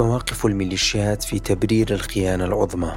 مواقف الميليشيات في تبرير الخيانة العظمى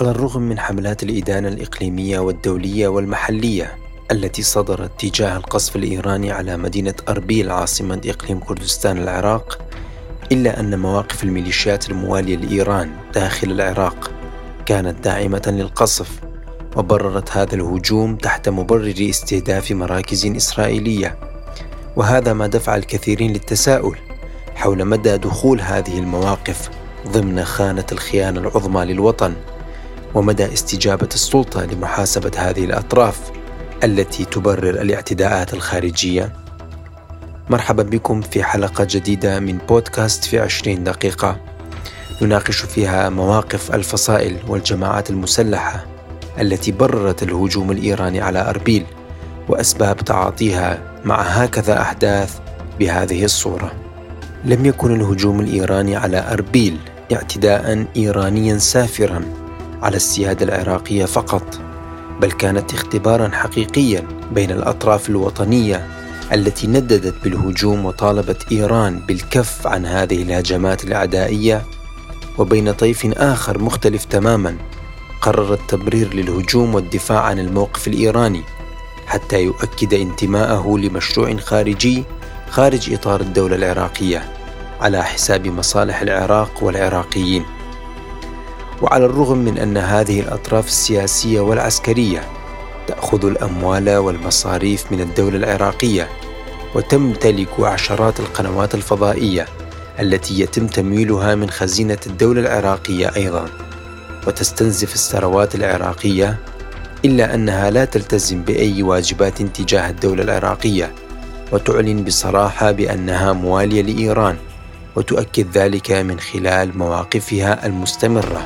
على الرغم من حملات الإدانة الإقليمية والدولية والمحلية التي صدرت تجاه القصف الإيراني على مدينة أربيل عاصمة إقليم كردستان العراق إلا أن مواقف الميليشيات الموالية لإيران داخل العراق كانت داعمة للقصف وبررت هذا الهجوم تحت مبرر استهداف مراكز إسرائيلية وهذا ما دفع الكثيرين للتساؤل حول مدى دخول هذه المواقف ضمن خانة الخيانة العظمى للوطن ومدى استجابة السلطة لمحاسبة هذه الأطراف التي تبرر الاعتداءات الخارجية. مرحبا بكم في حلقة جديدة من بودكاست في عشرين دقيقة. نناقش فيها مواقف الفصائل والجماعات المسلحة التي بررت الهجوم الإيراني على أربيل وأسباب تعاطيها مع هكذا أحداث بهذه الصورة. لم يكن الهجوم الإيراني على أربيل اعتداء إيرانيا سافرا على السيادة العراقية فقط بل كانت اختبارا حقيقيا بين الأطراف الوطنية التي نددت بالهجوم وطالبت إيران بالكف عن هذه الهجمات الأعدائية وبين طيف آخر مختلف تماما قرر التبرير للهجوم والدفاع عن الموقف الإيراني حتى يؤكد انتماءه لمشروع خارجي خارج إطار الدولة العراقية على حساب مصالح العراق والعراقيين. وعلى الرغم من أن هذه الأطراف السياسية والعسكرية تأخذ الأموال والمصاريف من الدولة العراقية وتمتلك عشرات القنوات الفضائية التي يتم تمويلها من خزينة الدولة العراقية أيضا. وتستنزف الثروات العراقية إلا أنها لا تلتزم بأي واجبات تجاه الدولة العراقية. وتعلن بصراحة بأنها موالية لإيران وتؤكد ذلك من خلال مواقفها المستمرة.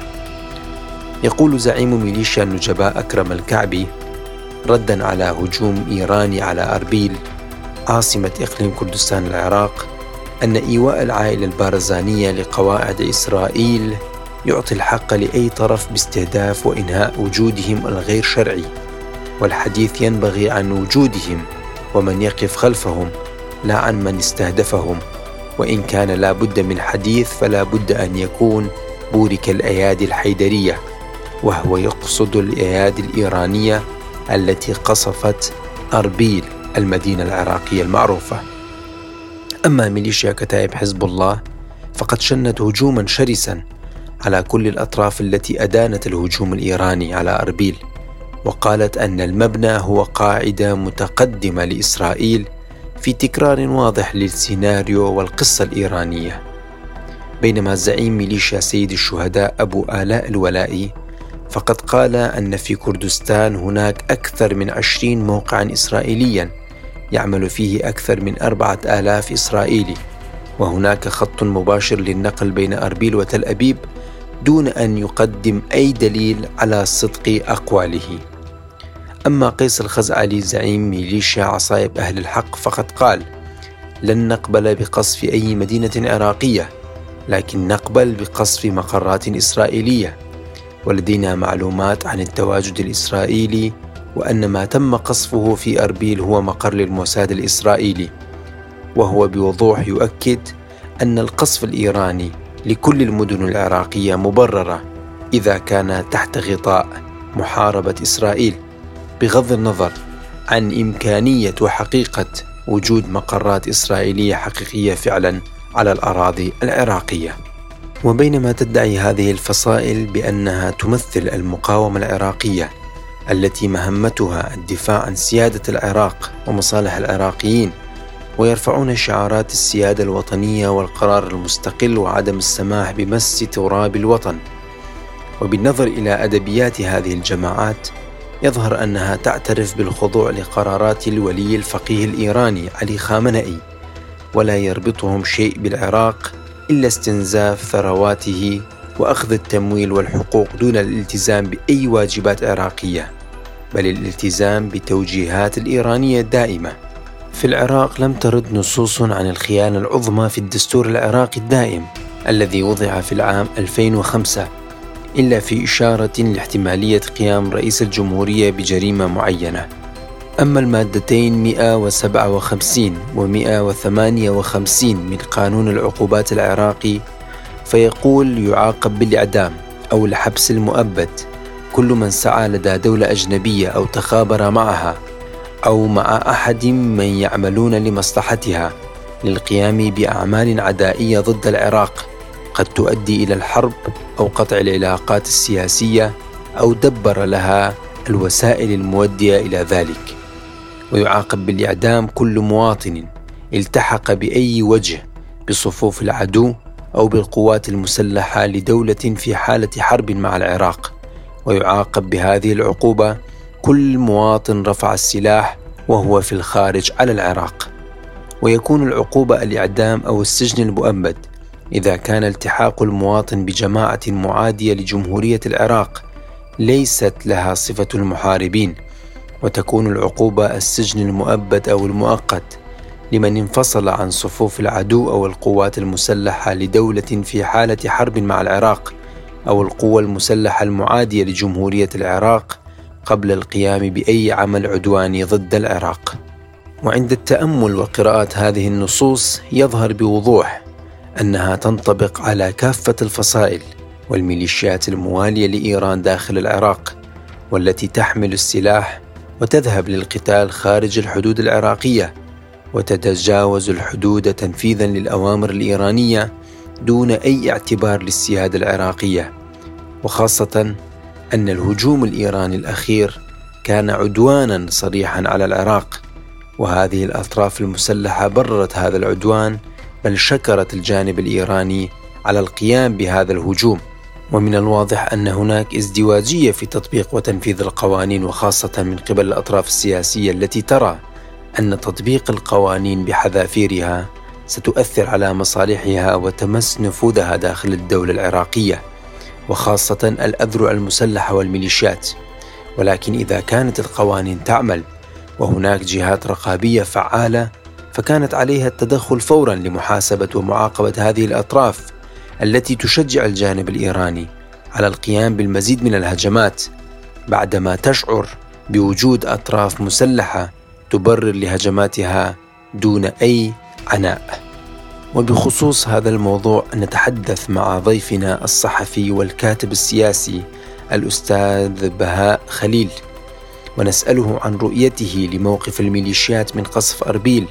يقول زعيم ميليشيا النجباء أكرم الكعبي ردا على هجوم إيراني على أربيل عاصمة إقليم كردستان العراق أن إيواء العائلة البارزانية لقواعد إسرائيل يعطي الحق لأي طرف باستهداف وإنهاء وجودهم الغير شرعي والحديث ينبغي عن وجودهم. ومن يقف خلفهم لا عن من استهدفهم. وإن كان لا بد من حديث فلا بد أن يكون بورك الأيادي الحيدرية وهو يقصد الأيادي الإيرانية التي قصفت أربيل المدينة العراقية المعروفة. أما ميليشيا كتائب حزب الله فقد شنت هجوما شرسا على كل الأطراف التي أدانت الهجوم الإيراني على أربيل. وقالت أن المبنى هو قاعدة متقدمة لإسرائيل في تكرار واضح للسيناريو والقصة الإيرانية. بينما زعيم ميليشيا سيد الشهداء أبو آلاء الولائي فقد قال أن في كردستان هناك أكثر من عشرين موقعا إسرائيليا يعمل فيه أكثر من أربعة آلاف إسرائيلي وهناك خط مباشر للنقل بين أربيل وتل أبيب دون أن يقدم أي دليل على صدق أقواله. أما قيس الخزعلي زعيم ميليشيا عصايب أهل الحق فقد قال لن نقبل بقصف أي مدينة عراقية لكن نقبل بقصف مقرات إسرائيلية ولدينا معلومات عن التواجد الإسرائيلي وأن ما تم قصفه في أربيل هو مقر للموساد الإسرائيلي وهو بوضوح يؤكد أن القصف الإيراني لكل المدن العراقية مبررة إذا كان تحت غطاء محاربة إسرائيل. بغض النظر عن إمكانية وحقيقة وجود مقرات إسرائيلية حقيقية فعلا على الأراضي العراقية. وبينما تدعي هذه الفصائل بأنها تمثل المقاومة العراقية التي مهمتها الدفاع عن سيادة العراق ومصالح العراقيين ويرفعون شعارات السيادة الوطنية والقرار المستقل وعدم السماح بمس تراب الوطن. وبالنظر إلى أدبيات هذه الجماعات يظهر أنها تعترف بالخضوع لقرارات الولي الفقيه الإيراني علي خامنئي ولا يربطهم شيء بالعراق إلا استنزاف ثرواته وأخذ التمويل والحقوق دون الالتزام بأي واجبات عراقية بل الالتزام بتوجيهات الإيرانية الدائمة. في العراق لم ترد نصوص عن الخيانة العظمى في الدستور العراقي الدائم الذي وضع في العام 2005 إلا في إشارة لاحتمالية قيام رئيس الجمهورية بجريمة معينة. أما المادتين 157 و 158 من قانون العقوبات العراقي فيقول يعاقب بالإعدام أو الحبس المؤبد كل من سعى لدى دولة أجنبية أو تخابر معها أو مع أحد من يعملون لمصلحتها للقيام بأعمال عدائية ضد العراق. قد تؤدي إلى الحرب أو قطع العلاقات السياسية أو دبر لها الوسائل المودية إلى ذلك. ويعاقب بالإعدام كل مواطن التحق بأي وجه بصفوف العدو أو بالقوات المسلحة لدولة في حالة حرب مع العراق. ويعاقب بهذه العقوبة كل مواطن رفع السلاح وهو في الخارج على العراق. ويكون العقوبة الإعدام أو السجن المؤبد إذا كان التحاق المواطن بجماعة معادية لجمهورية العراق ليست لها صفة المحاربين وتكون العقوبة السجن المؤبد أو المؤقت لمن انفصل عن صفوف العدو أو القوات المسلحة لدولة في حالة حرب مع العراق أو القوى المسلحة المعادية لجمهورية العراق قبل القيام بأي عمل عدواني ضد العراق. وعند التأمل وقراءة هذه النصوص يظهر بوضوح أنها تنطبق على كافة الفصائل والميليشيات الموالية لإيران داخل العراق والتي تحمل السلاح وتذهب للقتال خارج الحدود العراقية وتتجاوز الحدود تنفيذا للأوامر الإيرانية دون أي اعتبار للسيادة العراقية وخاصة أن الهجوم الإيراني الأخير كان عدوانا صريحا على العراق وهذه الأطراف المسلحة بررت هذا العدوان بل شكرت الجانب الإيراني على القيام بهذا الهجوم. ومن الواضح أن هناك ازدواجية في تطبيق وتنفيذ القوانين وخاصة من قبل الأطراف السياسية التي ترى أن تطبيق القوانين بحذافيرها ستؤثر على مصالحها وتمس نفوذها داخل الدولة العراقية وخاصة الأذرع المسلحة والميليشيات. ولكن إذا كانت القوانين تعمل وهناك جهات رقابية فعالة فكانت عليها التدخل فورا لمحاسبة ومعاقبة هذه الأطراف التي تشجع الجانب الإيراني على القيام بالمزيد من الهجمات بعدما تشعر بوجود أطراف مسلحة تبرر لهجماتها دون أي عناء. وبخصوص هذا الموضوع نتحدث مع ضيفنا الصحفي والكاتب السياسي الأستاذ بهاء خليل ونسأله عن رؤيته لموقف الميليشيات من قصف أربيل.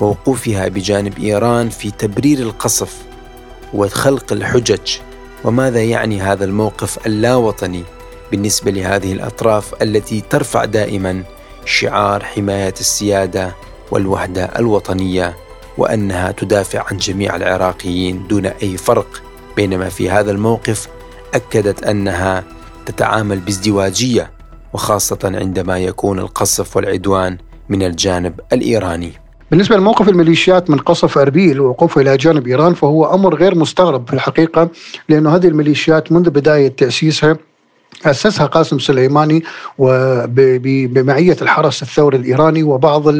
ووقوفها بجانب إيران في تبرير القصف وخلق الحجج. وماذا يعني هذا الموقف اللاوطني بالنسبة لهذه الأطراف التي ترفع دائما شعار حماية السيادة والوحدة الوطنية وأنها تدافع عن جميع العراقيين دون أي فرق؟ بينما في هذا الموقف أكدت أنها تتعامل بازدواجية وخاصة عندما يكون القصف والعدوان من الجانب الإيراني. بالنسبة لموقف الميليشيات من قصف أربيل ووقوفها إلى جانب إيران فهو أمر غير مستغرب في الحقيقة لأن هذه الميليشيات منذ بداية تأسيسها أسسها قاسم سليماني بمعية الحرس الثوري الإيراني وبعض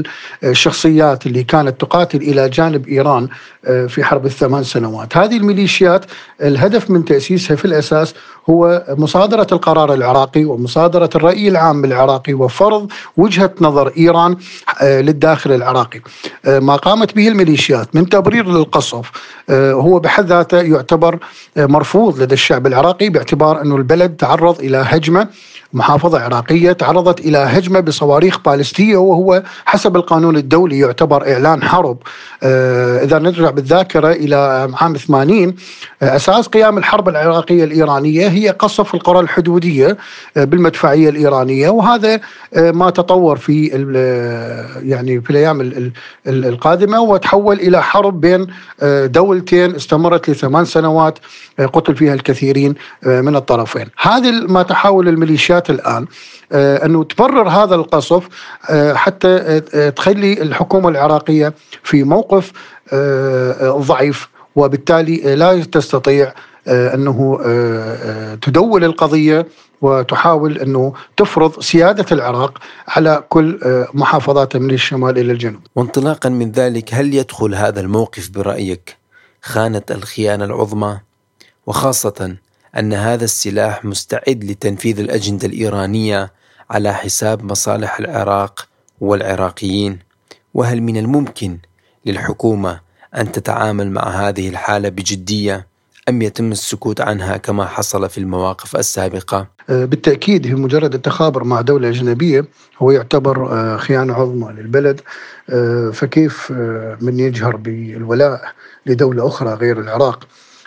الشخصيات اللي كانت تقاتل إلى جانب إيران آه، في حرب الثمان سنوات. هذه الميليشيات الهدف من تأسيسها في الأساس هو مصادرة القرار العراقي ومصادرة الرأي العام العراقي وفرض وجهة نظر إيران آه، للداخل العراقي. آه، ما قامت به الميليشيات من تبرير للقصف هو بحد ذاته يعتبر مرفوض لدى الشعب العراقي باعتبار أنه البلد تعرض إلى هجمة محافظة عراقية تعرضت إلى هجمة بصواريخ باليستية وهو حسب القانون الدولي يعتبر إعلان حرب. آه، إذا نرجع بالذاكرة إلى عام 80 آه، أساس قيام الحرب العراقية الإيرانية هي قصف القرى الحدودية آه، بالمدفعية الإيرانية وهذا ما تطور في يعني في الأيام القادمة وتحول إلى حرب بين دولتين استمرت لثمان سنوات قتل فيها الكثيرين من الطرفين. هذه ما تحاول الميليشيات الآن أنه تبرر هذا القصف حتى تخلي الحكومة العراقية في موقف ضعيف وبالتالي لا تستطيع أنه تدول القضية وتحاول أنه تفرض سيادة العراق على كل محافظاته من الشمال إلى الجنوب. وانطلاقا من ذلك هل يدخل هذا الموقف برأيك خانة الخيانة العظمى؟ وخاصة أن هذا السلاح مستعد لتنفيذ الأجندة الإيرانية على حساب مصالح العراق والعراقيين. وهل من الممكن للحكومة أن تتعامل مع هذه الحالة بجدية؟ أم يتم السكوت عنها كما حصل في المواقف السابقة؟ آه، بالتأكيد هي مجرد التخابر مع دولة أجنبية هو يعتبر آه، خيانة عظمى للبلد. آه، فكيف من يجهر بالولاء لدولة أخرى غير العراق؟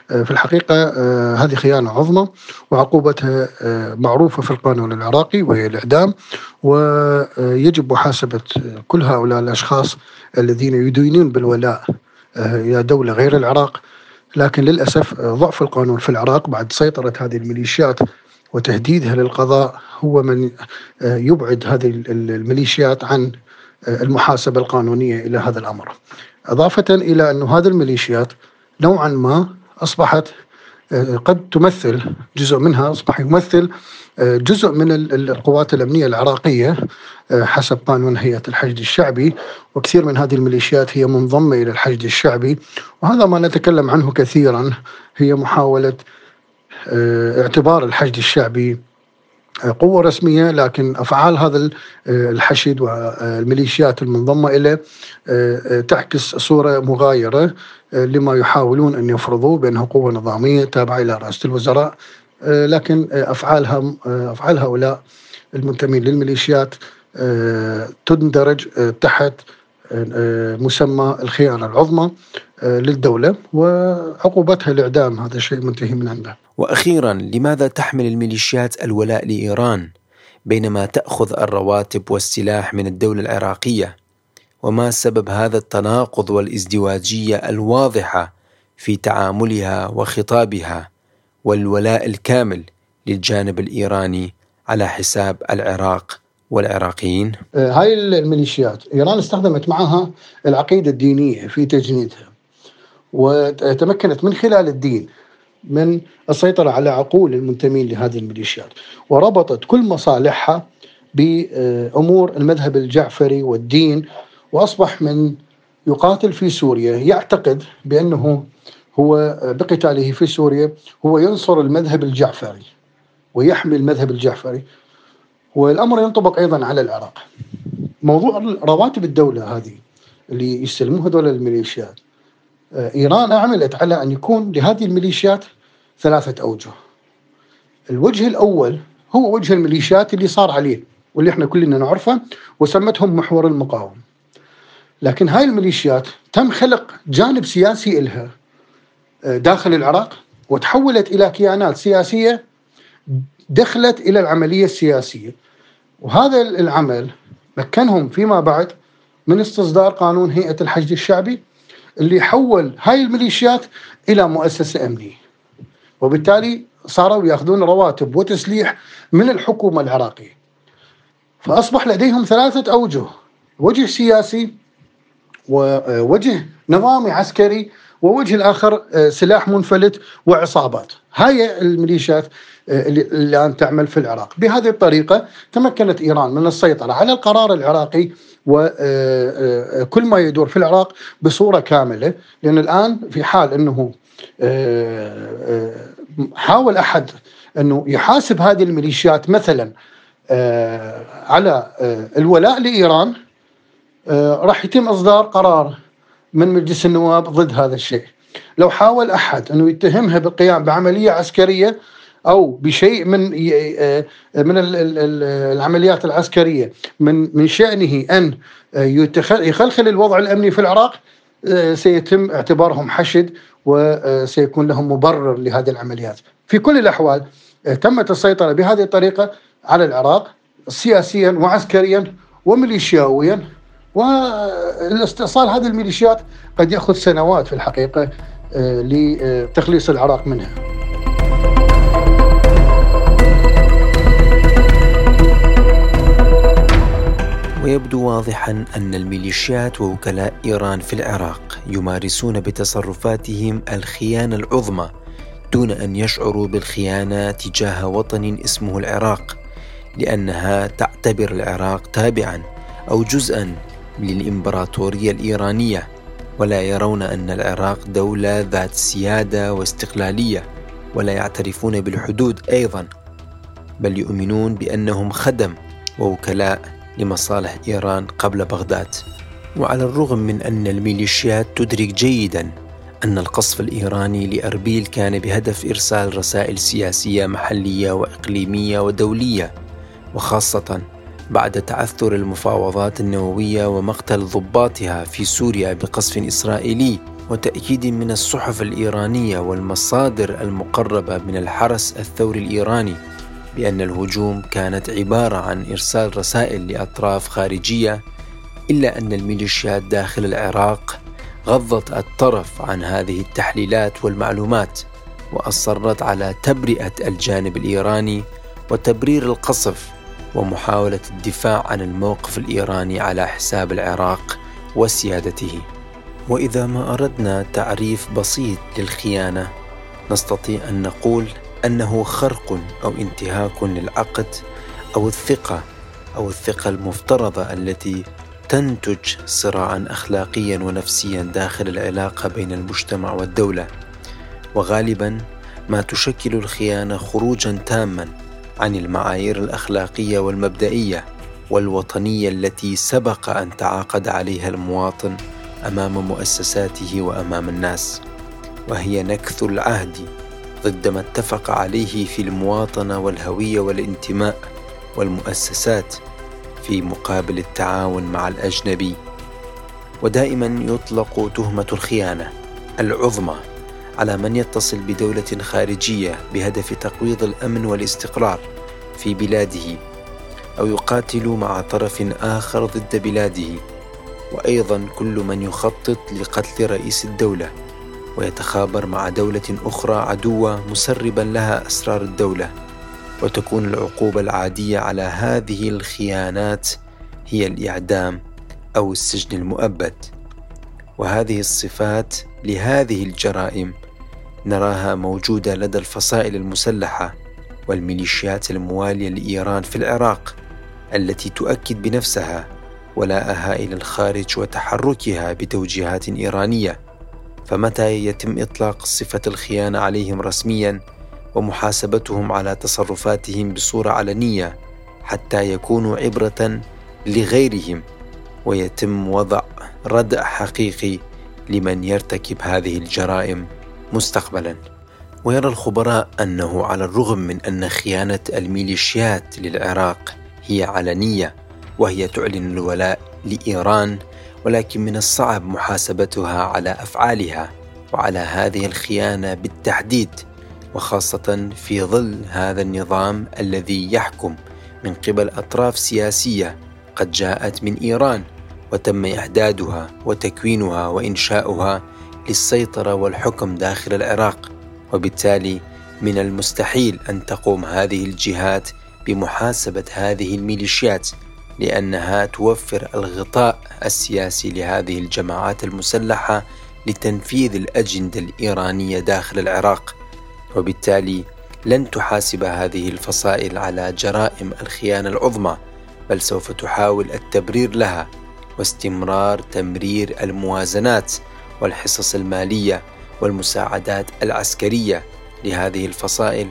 في الحقيقة هذه خيانة عظمى وعقوبتها معروفة في القانون العراقي وهي الإعدام ويجب محاسبة كل هؤلاء الأشخاص الذين يدينون بالولاء إلى دولة غير العراق. لكن للأسف ضعف القانون في العراق بعد سيطرة هذه الميليشيات وتهديدها للقضاء هو من يبعد هذه الميليشيات عن المحاسبة القانونية إلى هذا الأمر. إضافة إلى أن هذه الميليشيات نوعا ما أصبحت قد تمثل جزء منها أصبح يمثل جزء من القوات الأمنية العراقية حسب قانون هيئة الحشد الشعبي وكثير من هذه الميليشيات هي منضمة إلى الحشد الشعبي وهذا ما نتكلم عنه كثيرا هي محاولة اعتبار الحشد الشعبي قوة رسمية لكن أفعال هذا الحشد والميليشيات المنضمة إليه تعكس صورة مغايرة لما يحاولون أن يفرضوه بأنه قوة نظامية تابعة إلى رئاسة الوزراء لكن أفعالها أفعال هؤلاء المنتمين للميليشيات تندرج تحت مسمى الخيانة العظمى للدولة وعقوبتها الإعدام هذا شيء منتهي من عنده. وأخيرا لماذا تحمل الميليشيات الولاء لإيران بينما تأخذ الرواتب والسلاح من الدولة العراقية؟ وما سبب هذا التناقض والازدواجية الواضحة في تعاملها وخطابها؟ والولاء الكامل للجانب الإيراني على حساب العراق والعراقيين؟ آه، هاي الميليشيات إيران استخدمت معها العقيدة الدينية في تجنيدها وتمكنت من خلال الدين من السيطرة على عقول المنتمين لهذه الميليشيات وربطت كل مصالحها بأمور المذهب الجعفري والدين وأصبح من يقاتل في سوريا يعتقد بأنه هو بقتاله في سوريا هو ينصر المذهب الجعفري ويحمي المذهب الجعفري والأمر ينطبق أيضا على العراق. موضوع رواتب الدولة هذه اللي يستلموها هذول الميليشيات إيران عملت على أن يكون لهذه الميليشيات ثلاثة أوجه. الوجه الأول هو وجه الميليشيات اللي صار عليه واللي إحنا كلنا نعرفه وسمتهم محور المقاوم لكن هاي الميليشيات تم خلق جانب سياسي إلها آه، داخل العراق وتحولت إلى كيانات سياسية دخلت إلى العملية السياسية. وهذا العمل مكنهم فيما بعد من استصدار قانون هيئة الحشد الشعبي اللي حول هاي الميليشيات إلى مؤسسة أمنية. وبالتالي صاروا يأخذون رواتب وتسليح من الحكومة العراقية. فأصبح لديهم ثلاثة أوجه وجه سياسي ووجه نظامي عسكري ووجه الآخر آه، سلاح منفلت وعصابات. هاي الميليشيات آه، اللي الآن تعمل في العراق. بهذه الطريقة تمكنت إيران من السيطرة على القرار العراقي وكل آه، ما يدور في العراق بصورة كاملة. لأن الآن في حال أنه حاول أحد أنه يحاسب هذه الميليشيات مثلا على الولاء لإيران راح يتم إصدار قرار من مجلس النواب ضد هذا الشيء لو حاول أحد أنه يتهمها بالقيام بعملية عسكرية أو بشيء من آه، من العمليات العسكرية من من شأنه أن آه، يخلخل الوضع الأمني في العراق آه، سيتم اعتبارهم حشد وسيكون لهم مبرر لهذه العمليات. في كل الأحوال تمت السيطرة بهذه الطريقة على العراق سياسيا وعسكريا وميليشياويا والاستئصال هذه الميليشيات قد يأخذ سنوات في الحقيقة لتخليص العراق منها. ويبدو واضحا أن الميليشيات ووكلاء إيران في العراق يمارسون بتصرفاتهم الخيانة العظمى دون أن يشعروا بالخيانة تجاه وطن اسمه العراق لأنها تعتبر العراق تابعا أو جزءا للإمبراطورية الإيرانية ولا يرون أن العراق دولة ذات سيادة واستقلالية ولا يعترفون بالحدود أيضا بل يؤمنون بأنهم خدم ووكلاء لمصالح إيران قبل بغداد. وعلى الرغم من أن الميليشيات تدرك جيدا أن القصف الإيراني لأربيل كان بهدف إرسال رسائل سياسية محلية وإقليمية ودولية وخاصة بعد تعثر المفاوضات النووية ومقتل ضباطها في سوريا بقصف إسرائيلي وتأكيد من الصحف الإيرانية والمصادر المقربة من الحرس الثوري الإيراني بأن الهجوم كانت عبارة عن إرسال رسائل لأطراف خارجية إلا أن الميليشيات داخل العراق غضت الطرف عن هذه التحليلات والمعلومات وأصرت على تبرئة الجانب الإيراني وتبرير القصف ومحاولة الدفاع عن الموقف الإيراني على حساب العراق وسيادته. وإذا ما أردنا تعريف بسيط للخيانة نستطيع أن نقول أنه خرق أو انتهاك للعقد أو الثقة أو الثقة المفترضة التي تنتج صراعا أخلاقيا ونفسيا داخل العلاقة بين المجتمع والدولة. وغالبا ما تشكل الخيانة خروجا تاما عن المعايير الأخلاقية والمبدئية والوطنية التي سبق أن تعاقد عليها المواطن أمام مؤسساته وأمام الناس وهي نكث العهد ضد ما اتفق عليه في المواطنة والهوية والانتماء والمؤسسات في مقابل التعاون مع الأجنبي. ودائما يطلق تهمة الخيانة العظمى على من يتصل بدولة خارجية بهدف تقويض الأمن والاستقرار في بلاده أو يقاتل مع طرف آخر ضد بلاده. وأيضا كل من يخطط لقتل رئيس الدولة ويتخابر مع دولة أخرى عدوة مسربا لها أسرار الدولة. وتكون العقوبة العادية على هذه الخيانات هي الإعدام أو السجن المؤبد. وهذه الصفات لهذه الجرائم نراها موجودة لدى الفصائل المسلحة والميليشيات الموالية لإيران في العراق التي تؤكد بنفسها ولاءها إلى الخارج وتحركها بتوجيهات إيرانية. فمتى يتم إطلاق صفة الخيانة عليهم رسميا ومحاسبتهم على تصرفاتهم بصورة علنية حتى يكونوا عبرة لغيرهم ويتم وضع ردع حقيقي لمن يرتكب هذه الجرائم؟ مستقبلا. ويرى الخبراء أنه على الرغم من أن خيانة الميليشيات للعراق هي علنية وهي تعلن الولاء لإيران ولكن من الصعب محاسبتها على أفعالها وعلى هذه الخيانة بالتحديد وخاصة في ظل هذا النظام الذي يحكم من قبل أطراف سياسية قد جاءت من إيران وتم إعدادها وتكوينها وإنشاؤها للسيطرة والحكم داخل العراق وبالتالي من المستحيل أن تقوم هذه الجهات بمحاسبة هذه الميليشيات لأنها توفر الغطاء السياسي لهذه الجماعات المسلحة لتنفيذ الأجندة الإيرانية داخل العراق وبالتالي لن تحاسب هذه الفصائل على جرائم الخيانة العظمى بل سوف تحاول التبرير لها واستمرار تمرير الموازنات والحصص المالية والمساعدات العسكرية لهذه الفصائل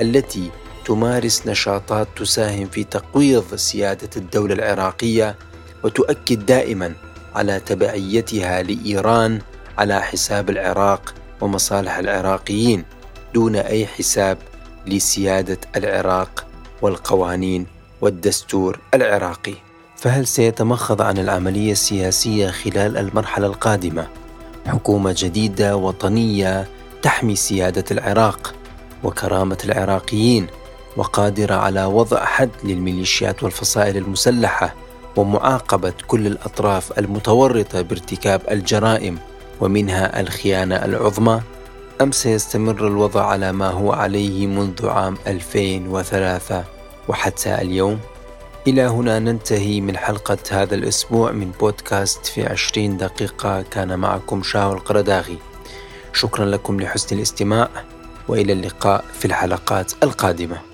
التي تمارس نشاطات تساهم في تقويض سيادة الدولة العراقية وتؤكد دائما على تبعيتها لإيران على حساب العراق ومصالح العراقيين دون أي حساب لسيادة العراق والقوانين والدستور العراقي. فهل سيتمخض عن العملية السياسية خلال المرحلة القادمة؟ حكومة جديدة وطنية تحمي سيادة العراق وكرامة العراقيين وقادرة على وضع حد للميليشيات والفصائل المسلحة ومعاقبة كل الأطراف المتورطة بارتكاب الجرائم ومنها الخيانة العظمى أم سيستمر الوضع على ما هو عليه منذ عام 2003 وحتى اليوم؟ إلى هنا ننتهي من حلقة هذا الأسبوع من بودكاست في عشرين دقيقة. كان معكم شاو القرداغي شكرا لكم لحسن الاستماع وإلى اللقاء في الحلقات القادمة.